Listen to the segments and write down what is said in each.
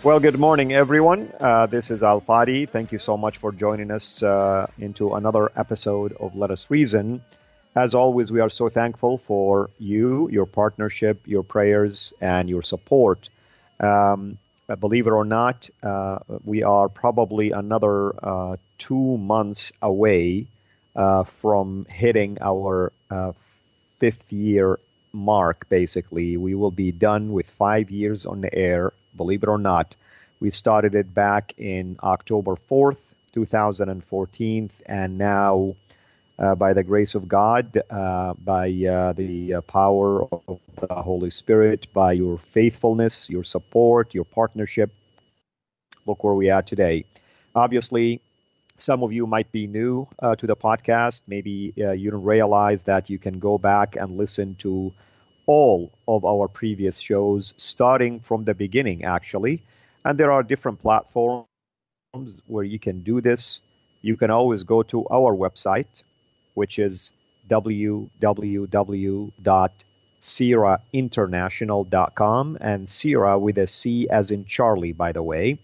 Well, good morning, everyone. Uh, this is Al Fadi. Thank you so much for joining us uh, into another episode of Let Us Reason. As always, we are so thankful for you, your partnership, your prayers, and your support. Um, believe it or not, uh, we are probably another uh, two months away uh, from hitting our uh, fifth year mark, basically. We will be done with five years on the air believe it or not. We started it back in October 4th, 2014, and now, uh, by the grace of God, uh, by uh, the uh, power of the Holy Spirit, by your faithfulness, your support, your partnership, look where we are today. Obviously, some of you might be new uh, to the podcast. Maybe uh, you don't realize that you can go back and listen to all of our previous shows, starting from the beginning, actually. And there are different platforms where you can do this. You can always go to our website, which is www.cirainternational.com and Cira with a C as in Charlie, by the way.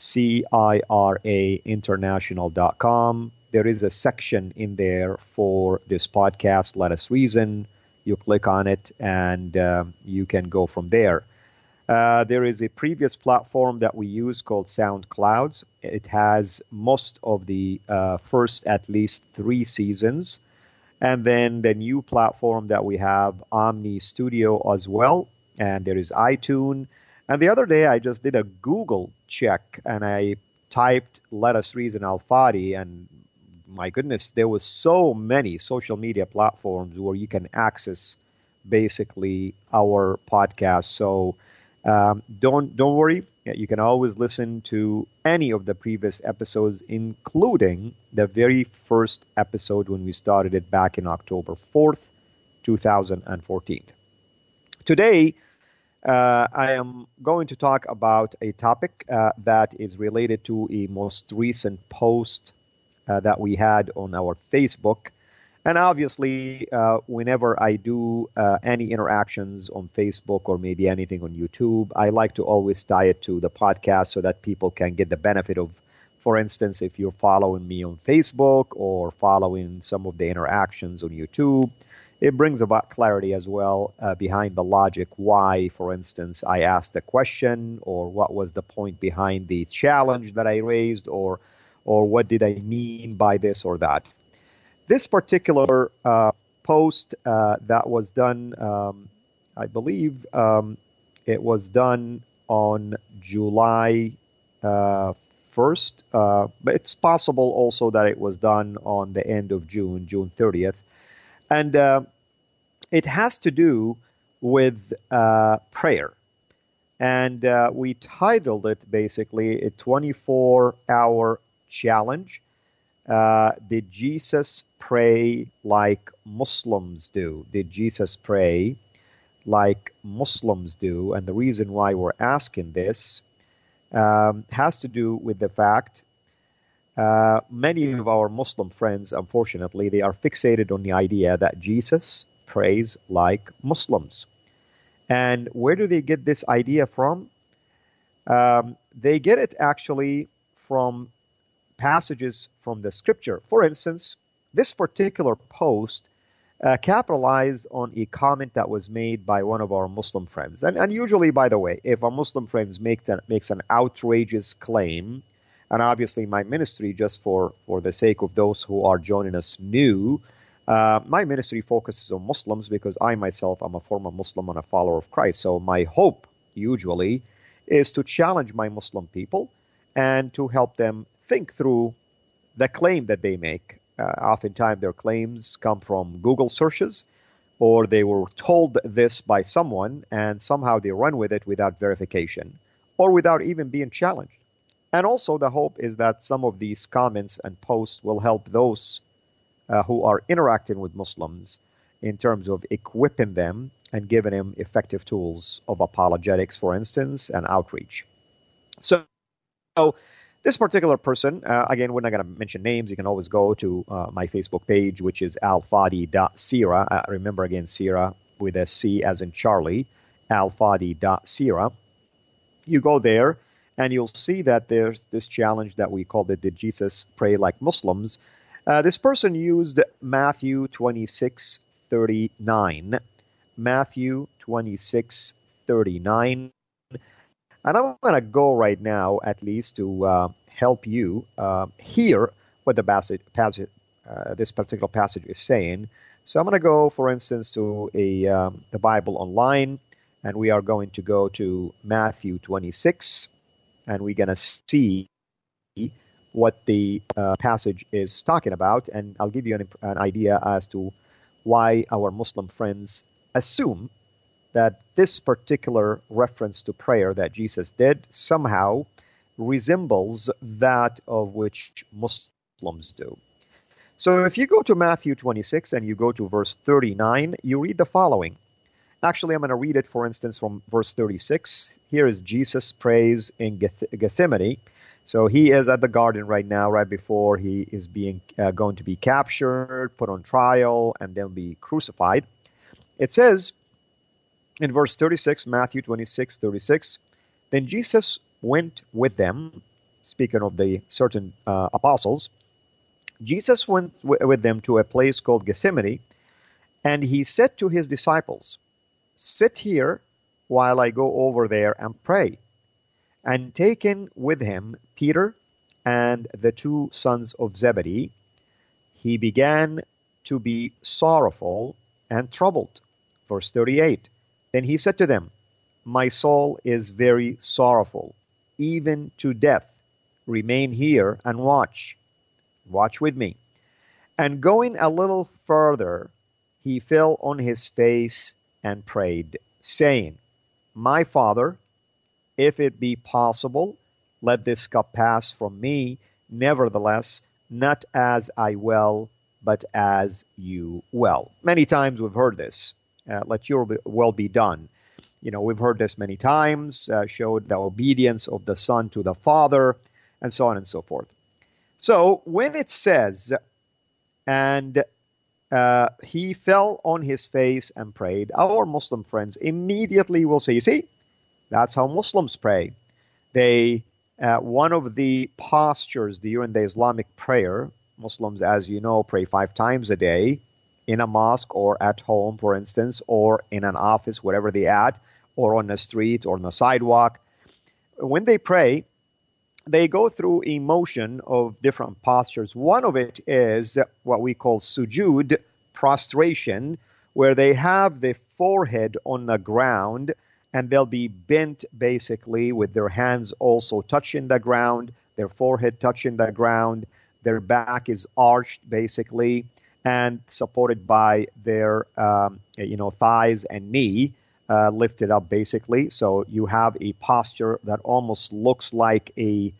C I R A international.com. There is a section in there for this podcast, Let Us Reason you click on it and um, you can go from there. Uh, there is a previous platform that we use called SoundClouds. It has most of the uh, first at least three seasons. And then the new platform that we have, Omny Studio, as well. And there is iTunes. And the other day I just did a Google check and I typed Let Us Reason Al Fadi and my goodness, there was so many social media platforms where you can access basically our podcast. So um, don't don't worry. You can always listen to any of the previous episodes, including the very first episode when we started it back in October 4th, 2014. Today, uh, I am going to talk about a topic uh, that is related to a most recent post uh, that we had on our Facebook. And obviously, uh, whenever I do uh, any interactions on Facebook or maybe anything on YouTube, I like to always tie it to the podcast so that people can get the benefit of, for instance, if you're following me on Facebook or following some of the interactions on YouTube, it brings about clarity as well uh, behind the logic why, for instance, I asked the question or what was the point behind the challenge that I raised or or what did I mean by this or that. This particular uh, post uh, that was done, um, I believe um, it was done on July uh, 1st, uh, but it's possible also that it was done on the end of June, June 30th. And uh, it has to do with uh, prayer. And we titled it basically a 24 hour challenge. Uh, did Jesus pray like Muslims do? Did Jesus pray like Muslims do? And the reason why we're asking this um, has to do with the fact uh, many of our Muslim friends, unfortunately, they are fixated on the idea that Jesus prays like Muslims. And where do they get this idea from? Um, they get it actually from passages from the scripture. For instance, this particular post uh, capitalized on a comment that was made by one of our Muslim friends. And, and usually, by the way, if a Muslim friend makes an, makes an outrageous claim, and obviously my ministry, just for, for the sake of those who are joining us new, uh, my ministry focuses on Muslims because I myself am a former Muslim and a follower of Christ. So my hope, usually, is to challenge my Muslim people and to help them think through the claim that they make uh, oftentimes, their claims come from Google searches, or they were told this by someone and somehow they run with it without verification or without even being challenged. And also, the hope is that some of these comments and posts will help those uh, who are interacting with Muslims in terms of equipping them and giving them effective tools of apologetics, for instance, and outreach. So, so this particular person, uh, again, we're not going to mention names. You can always go to uh, my Facebook page, which is alfadi.cira. Uh, remember again, Cira with a C as in Charlie, alfadi.cira. You go there and you'll see that there's this challenge that we call the Did Jesus Pray Like Muslims? Uh, this person used Matthew 26, 39. Matthew 26, 39 and I'm going to go right now, at least, to uh, help you uh, hear what the passage, passage uh, this particular passage is saying. So I'm going to go, for instance, to a um, the Bible online, and we are going to go to Matthew 26, and we're going to see what the uh, passage is talking about, and I'll give you an, an idea as to why our Muslim friends assume that this particular reference to prayer that Jesus did somehow resembles that of which Muslims do. So if you go to Matthew 26 and you go to verse 39, you read the following. Actually, I'm going to read it, for instance, from verse 36. Here is Jesus prays in Gethsemane. So he is at the garden right now, right before he is being uh, going to be captured, put on trial, and then be crucified. It says, in verse 36, Matthew 26, 36, then Jesus went with them, speaking of the certain uh, apostles, Jesus went w- with them to a place called Gethsemane, and he said to his disciples, Sit here while I go over there and pray. And taking with him Peter and the two sons of Zebedee, he began to be sorrowful and troubled. Verse 38 then he said to them, My soul is very sorrowful, even to death. Remain here and watch. Watch with me. And going a little further, he fell on his face and prayed, saying, My Father, if it be possible, let this cup pass from me. Nevertheless, not as I will, but as you will. Many times we've heard this. Uh, let your will be done. You know, we've heard this many times, uh, showed the obedience of the Son to the Father, and so on and so forth. So when it says, and uh, he fell on his face and prayed, our Muslim friends immediately will say, see, that's how Muslims pray. They, uh, one of the postures during the Islamic prayer, Muslims, as you know, pray five times a day in a mosque or at home, for instance, or in an office, wherever they at, or on the street or on the sidewalk. When they pray, they go through a motion of different postures. One of it is what we call sujud, prostration, where they have the forehead on the ground and they'll be bent basically with their hands also touching the ground, their forehead touching the ground, their back is arched basically, and supported by their um, you know thighs and knee uh, lifted up basically. So you have a posture that almost looks like a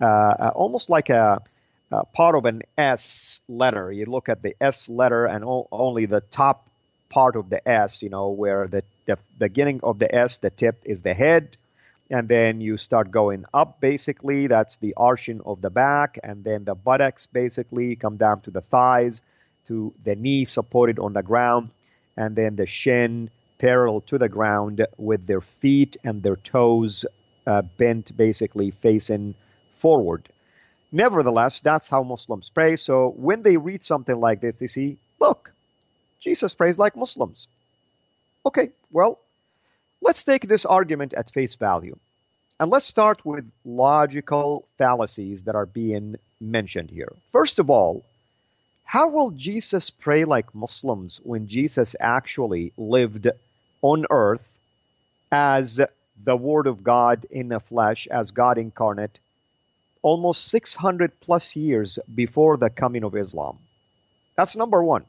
uh, uh almost like a, a, part of an S letter. You look at the S letter and o- only the top part of the S, you know, where the, the beginning of the S, the tip is the head, and then you start going up basically that's the arching of the back and then the buttocks basically come down to the thighs to the knee supported on the ground, and then the shin parallel to the ground with their feet and their toes uh, bent, basically facing forward. Nevertheless, that's how Muslims pray. So when they read something like this, they see, look, Jesus prays like Muslims. Okay, well, let's take this argument at face value. And let's start with logical fallacies that are being mentioned here. First of all, how will Jesus pray like Muslims when Jesus actually lived on earth as the Word of God in the flesh, as God incarnate, almost 600 plus years before the coming of Islam? That's number one.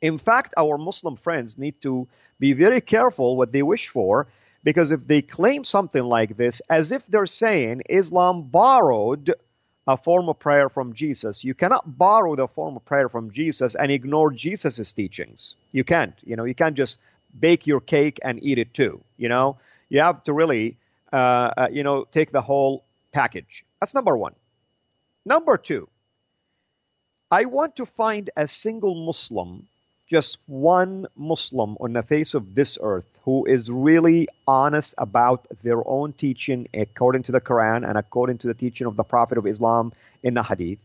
In fact, our Muslim friends need to be very careful what they wish for because if they claim something like this, as if they're saying Islam borrowed a form of prayer from Jesus, you cannot borrow the form of prayer from Jesus and ignore Jesus' teachings. You can't. You know, you can't just bake your cake and eat it too. You know, you have to really, uh, uh, you know, take the whole package. That's number one. Number two, I want to find a single Muslim just one Muslim on the face of this earth who is really honest about their own teaching according to the Quran and according to the teaching of the Prophet of Islam in the Hadith,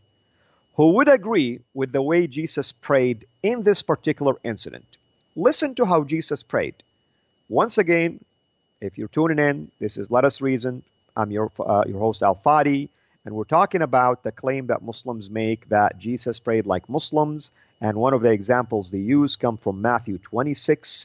who would agree with the way Jesus prayed in this particular incident. Listen to how Jesus prayed. Once again, if you're tuning in, this is Let Us Reason. I'm your, uh, your host, Al Fadi. And we're talking about the claim that Muslims make that Jesus prayed like Muslims. And one of the examples they use come from Matthew 26,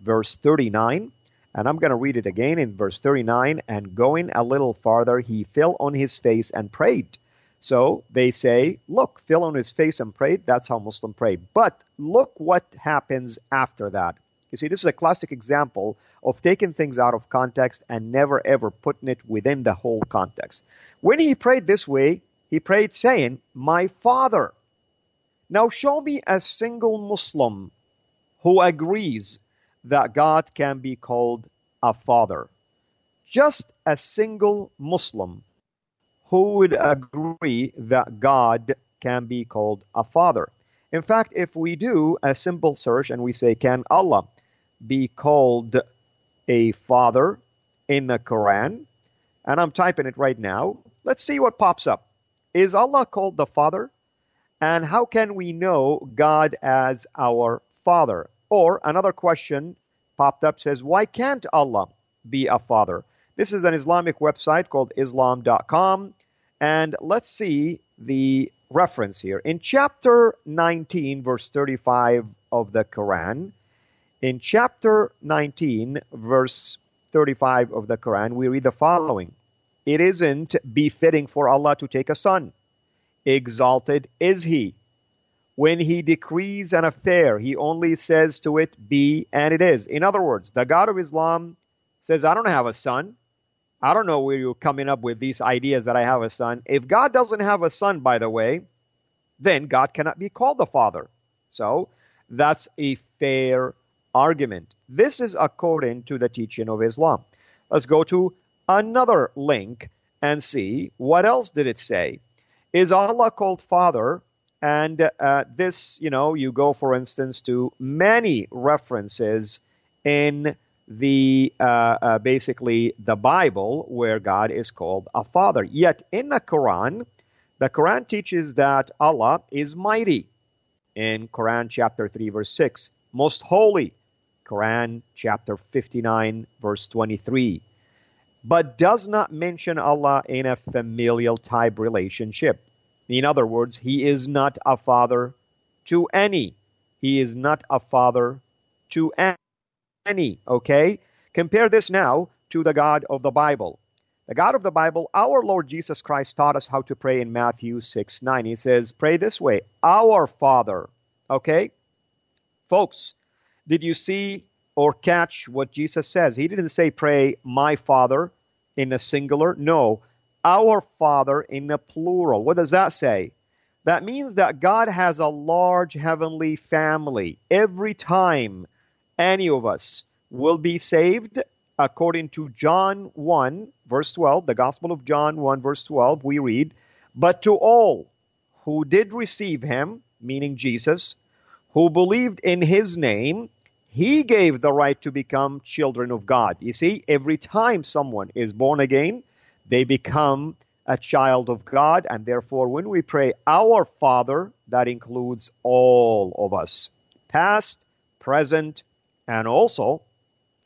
verse 39. And I'm going to read it again in verse 39. And going a little farther, he fell on his face and prayed. So they say, look, fell on his face and prayed. That's how Muslim pray. But look what happens after that. You see, this is a classic example of taking things out of context and never ever putting it within the whole context. When he prayed this way, he prayed saying, My Father. Now show me a single Muslim who agrees that God can be called a father. Just a single Muslim who would agree that God can be called a father. In fact, if we do a simple search and we say, Can Allah be called a father in the Quran? And I'm typing it right now. Let's see what pops up. Is Allah called the Father? And how can we know God as our Father? Or another question popped up says, Why can't Allah be a Father? This is an Islamic website called Islam.com. And let's see the reference here. In chapter 19, verse 35 of the Quran, in chapter 19, verse 35 of the Quran, we read the following It isn't befitting for Allah to take a son. Exalted is He. When He decrees an affair, He only says to it, Be, and it is. In other words, the God of Islam says, I don't have a son. I don't know where you're coming up with these ideas that I have a son. If God doesn't have a son, by the way, then God cannot be called the Father. So that's a fair argument. This is according to the teaching of Islam. Let's go to another link and see what else did it say. Is Allah called Father? And uh, this, you know, you go, for instance, to many references in the uh, uh, basically the Bible where God is called a father. Yet in the Quran, the Quran teaches that Allah is mighty. In Quran chapter 3 verse 6, most holy, Quran chapter 59, verse 23, but does not mention Allah in a familial type relationship. In other words, He is not a father to any. He is not a father to any. Okay? Compare this now to the God of the Bible. The God of the Bible, our Lord Jesus Christ taught us how to pray in Matthew 6 9. He says, Pray this way, Our Father. Okay? Folks, did you see or catch what Jesus says? He didn't say, Pray my Father in a singular. No, our Father in a plural. What does that say? That means that God has a large heavenly family. Every time any of us will be saved, according to John 1, verse 12, the Gospel of John 1, verse 12, we read, But to all who did receive him, meaning Jesus, who believed in his name, he gave the right to become children of God. You see, every time someone is born again, they become a child of God, and therefore, when we pray, Our Father, that includes all of us. past, present, and also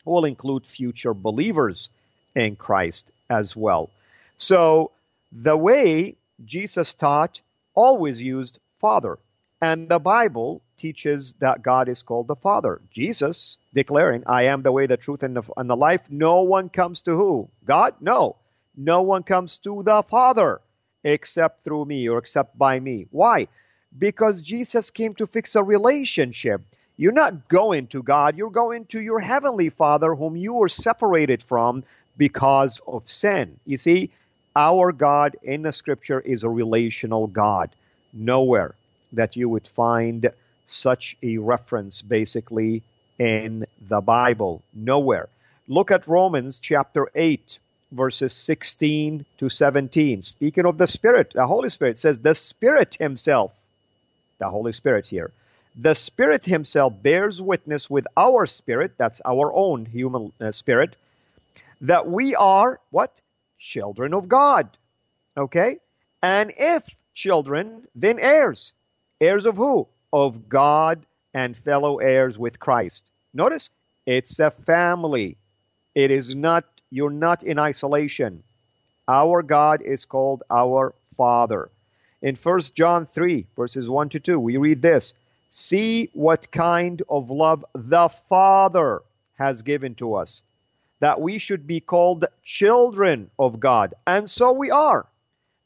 will include future believers in Christ as well. So the way Jesus taught always used Father. And the Bible teaches that God is called the Father. Jesus declaring, I am the way, the truth, and the, and the life. No one comes to who? God? No. No one comes to the Father except through me or except by me. Why? Because Jesus came to fix a relationship. You're not going to God, you're going to your heavenly Father, whom you were separated from because of sin. You see, our God in the scripture is a relational God. Nowhere that you would find such a reference basically in the Bible. Nowhere. Look at Romans chapter 8, verses 16 to 17. Speaking of the Spirit, the Holy Spirit says, The Spirit Himself, the Holy Spirit here, the Spirit Himself bears witness with our spirit, that's our own human uh, spirit, that we are what? Children of God. Okay? And if children, then heirs. Heirs of who? Of God and fellow heirs with Christ. Notice, it's a family. It is not, you're not in isolation. Our God is called our Father. In 1 John 3, verses 1 to 2, we read this See what kind of love the Father has given to us, that we should be called children of God. And so we are.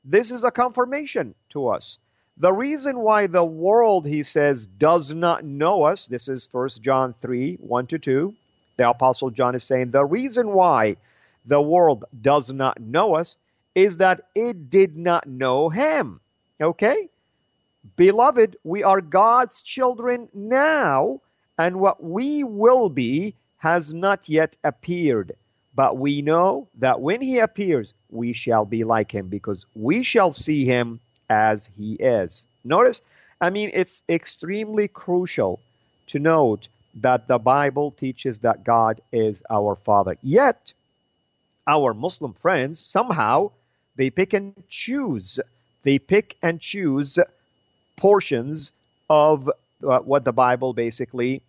This is a confirmation to us. The reason why the world, he says, does not know us, this is 1 John 3 1 to 2. The Apostle John is saying the reason why the world does not know us is that it did not know him. Okay? Beloved, we are God's children now, and what we will be has not yet appeared. But we know that when he appears, we shall be like him because we shall see him as he is. Notice, I mean, it's extremely crucial to note that the Bible teaches that God is our Father. Yet, our Muslim friends somehow they pick and choose. They pick and choose portions of uh, what the Bible basically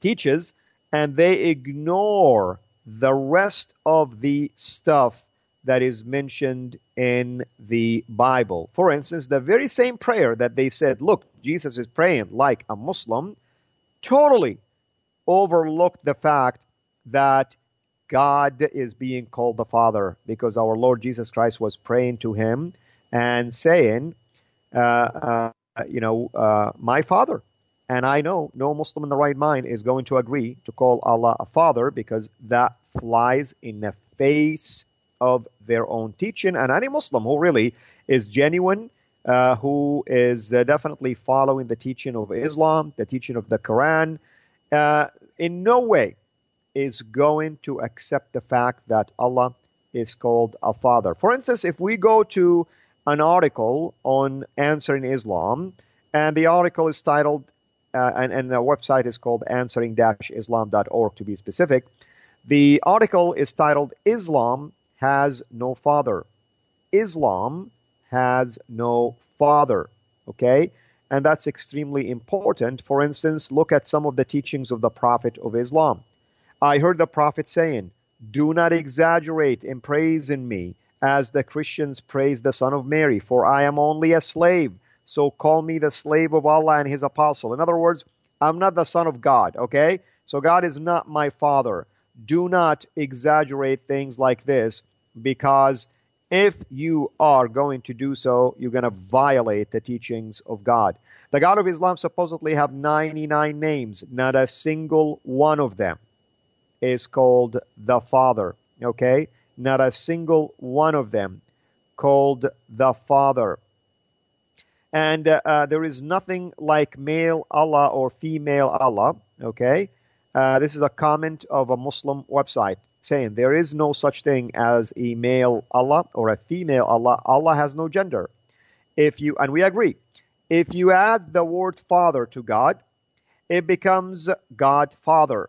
teaches, and they ignore the rest of the stuff that is mentioned in the Bible. For instance, the very same prayer that they said, look, Jesus is praying like a Muslim, totally overlooked the fact that God is being called the Father because our Lord Jesus Christ was praying to him and saying, you know, uh, my Father. And I know no Muslim in the right mind is going to agree to call Allah a Father because that flies in the face of their own teaching. And any Muslim who really is genuine, uh, who is uh, definitely following the teaching of Islam, the teaching of the Quran, uh, in no way is going to accept the fact that Allah is called a father. For instance, if we go to an article on answering Islam, and the article is titled, uh, and, and the website is called answering-islam.org to be specific. The article is titled Islam has no father. Islam has no father. Okay? And that's extremely important. For instance, look at some of the teachings of the Prophet of Islam. I heard the Prophet saying, Do not exaggerate in praising me as the Christians praise the Son of Mary, for I am only a slave. So call me the slave of Allah and His apostle. In other words, I'm not the Son of God, okay? So God is not my Father. Do not exaggerate things like this because if you are going to do so, you're going to violate the teachings of God. The God of Islam supposedly have 99 names. Not a single one of them is called the Father. Okay? Not a single one of them called the Father. And uh, uh, there is nothing like male Allah or female Allah. Okay? Uh, this is a comment of a Muslim website saying there is no such thing as a male Allah or a female Allah. Allah has no gender. If you and we agree, if you add the word father to God, it becomes God Father.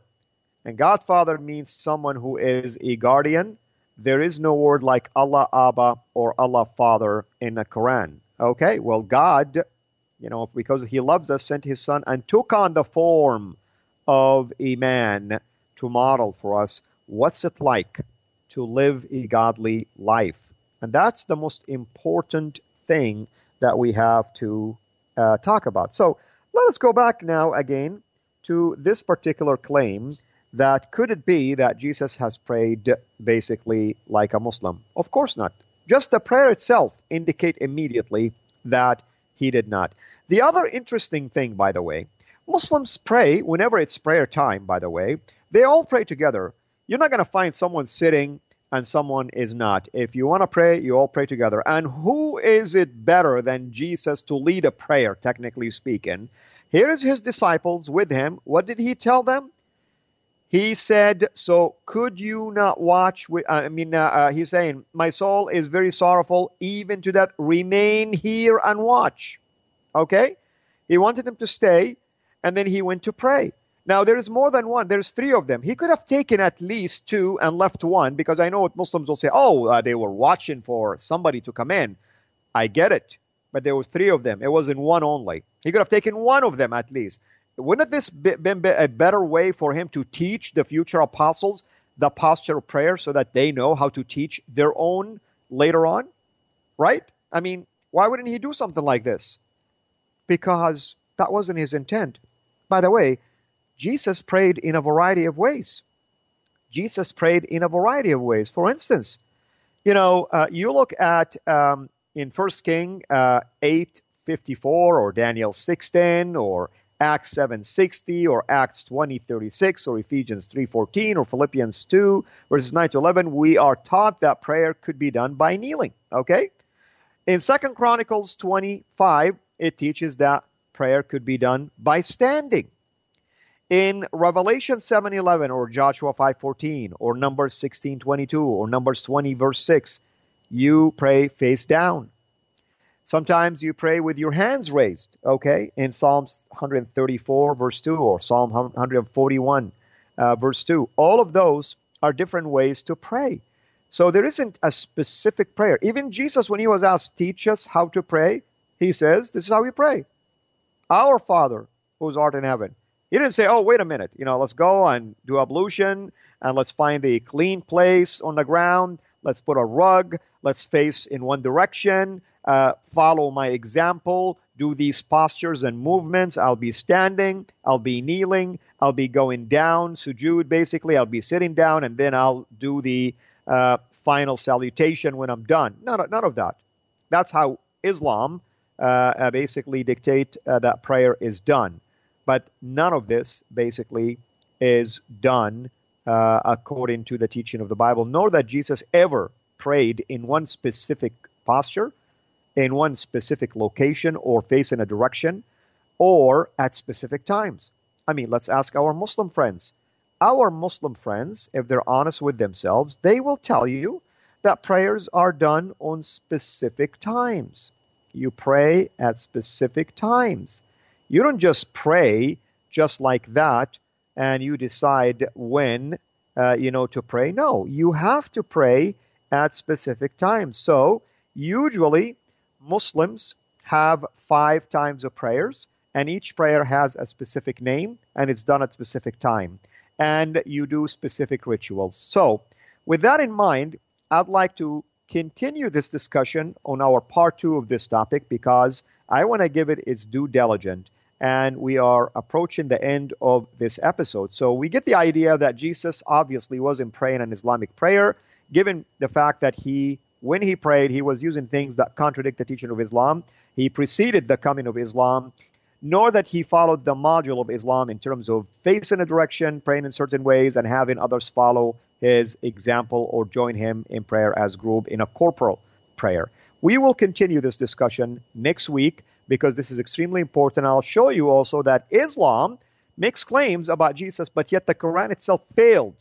And God Father means someone who is a guardian. There is no word like Allah Abba or Allah Father in the Quran. Okay, well, God you know, because he loves us, sent his son and took on the form of a man to model for us what's it like to live a godly life. And that's the most important thing that we have to uh, talk about. So let us go back now again to this particular claim that could it be that Jesus has prayed basically like a Muslim? Of course not. Just the prayer itself indicate immediately that he did not. The other interesting thing, by the way, Muslims pray whenever it's prayer time, by the way, they all pray together. You're not going to find someone sitting and someone is not. If you want to pray, you all pray together. And who is it better than Jesus to lead a prayer, technically speaking? Here is his disciples with him. What did he tell them? He said, So could you not watch? I mean, uh, uh, he's saying, My soul is very sorrowful, even to death. Remain here and watch. Okay? He wanted them to stay, and then he went to pray. Now, there is more than one. There's three of them. He could have taken at least two and left one because I know what Muslims will say, oh, uh, they were watching for somebody to come in. I get it. But there were three of them. It wasn't one only. He could have taken one of them at least. Wouldn't this been a better way for him to teach the future apostles the posture of prayer so that they know how to teach their own later on? Right? I mean, why wouldn't he do something like this? Because that wasn't his intent. By the way, Jesus prayed in a variety of ways. Jesus prayed in a variety of ways. For instance, you know, uh, you look at um, in First King uh, eight fifty four, or Daniel sixteen, or Acts seven sixty, or Acts twenty thirty six, or Ephesians three fourteen, or Philippians two verses nine to eleven. We are taught that prayer could be done by kneeling. Okay, in Second Chronicles twenty five, it teaches that prayer could be done by standing in Revelation 7:11 or Joshua 5:14 or Numbers 16:22 or Numbers 20 verse 6, you pray face down. Sometimes you pray with your hands raised, okay? In Psalms 134 verse 2 or Psalm 141 uh, verse 2. All of those are different ways to pray. So there isn't a specific prayer. Even Jesus when he was asked, "Teach us how to pray," he says, "This is how we pray. Our Father who's art in heaven." He didn't say, oh, wait a minute, you know, let's go and do ablution and let's find a clean place on the ground. Let's put a rug. Let's face in one direction. Uh, follow my example. Do these postures and movements. I'll be standing. I'll be kneeling. I'll be going down, sujood basically. I'll be sitting down and then I'll do the uh, final salutation when I'm done. None, none of that. That's how Islam uh, uh basically dictate uh, that prayer is done. But none of this basically is done uh, according to the teaching of the Bible, nor that Jesus ever prayed in one specific posture, in one specific location, or face in a direction, or at specific times. I mean, let's ask our Muslim friends. Our Muslim friends, if they're honest with themselves, they will tell you that prayers are done on specific times. You pray at specific times. You don't just pray just like that and you decide when uh, you know to pray. No, you have to pray at specific times. So usually Muslims have five times of prayers, and each prayer has a specific name and it's done at specific time. And you do specific rituals. So, with that in mind, I'd like to continue this discussion on our part two of this topic because I want to give it its due diligence and we are approaching the end of this episode. So we get the idea that Jesus obviously wasn't praying an Islamic prayer, given the fact that he, when he prayed, he was using things that contradict the teaching of Islam. He preceded the coming of Islam, nor that he followed the module of Islam in terms of facing a direction, praying in certain ways, and having others follow his example or join him in prayer as group in a corporal prayer. We will continue this discussion next week because this is extremely important. I'll show you also that Islam makes claims about Jesus, but yet the Quran itself failed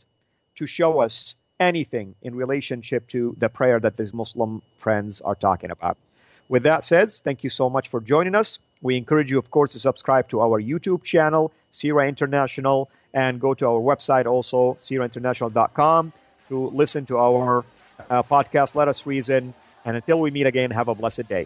to show us anything in relationship to the prayer that these Muslim friends are talking about. With that said, thank you so much for joining us. We encourage you, of course, to subscribe to our YouTube channel, CIRA International, and go to our website also, CIRAInternational.com, to listen to our uh, podcast, Let Us Reason. And until we meet again, have a blessed day.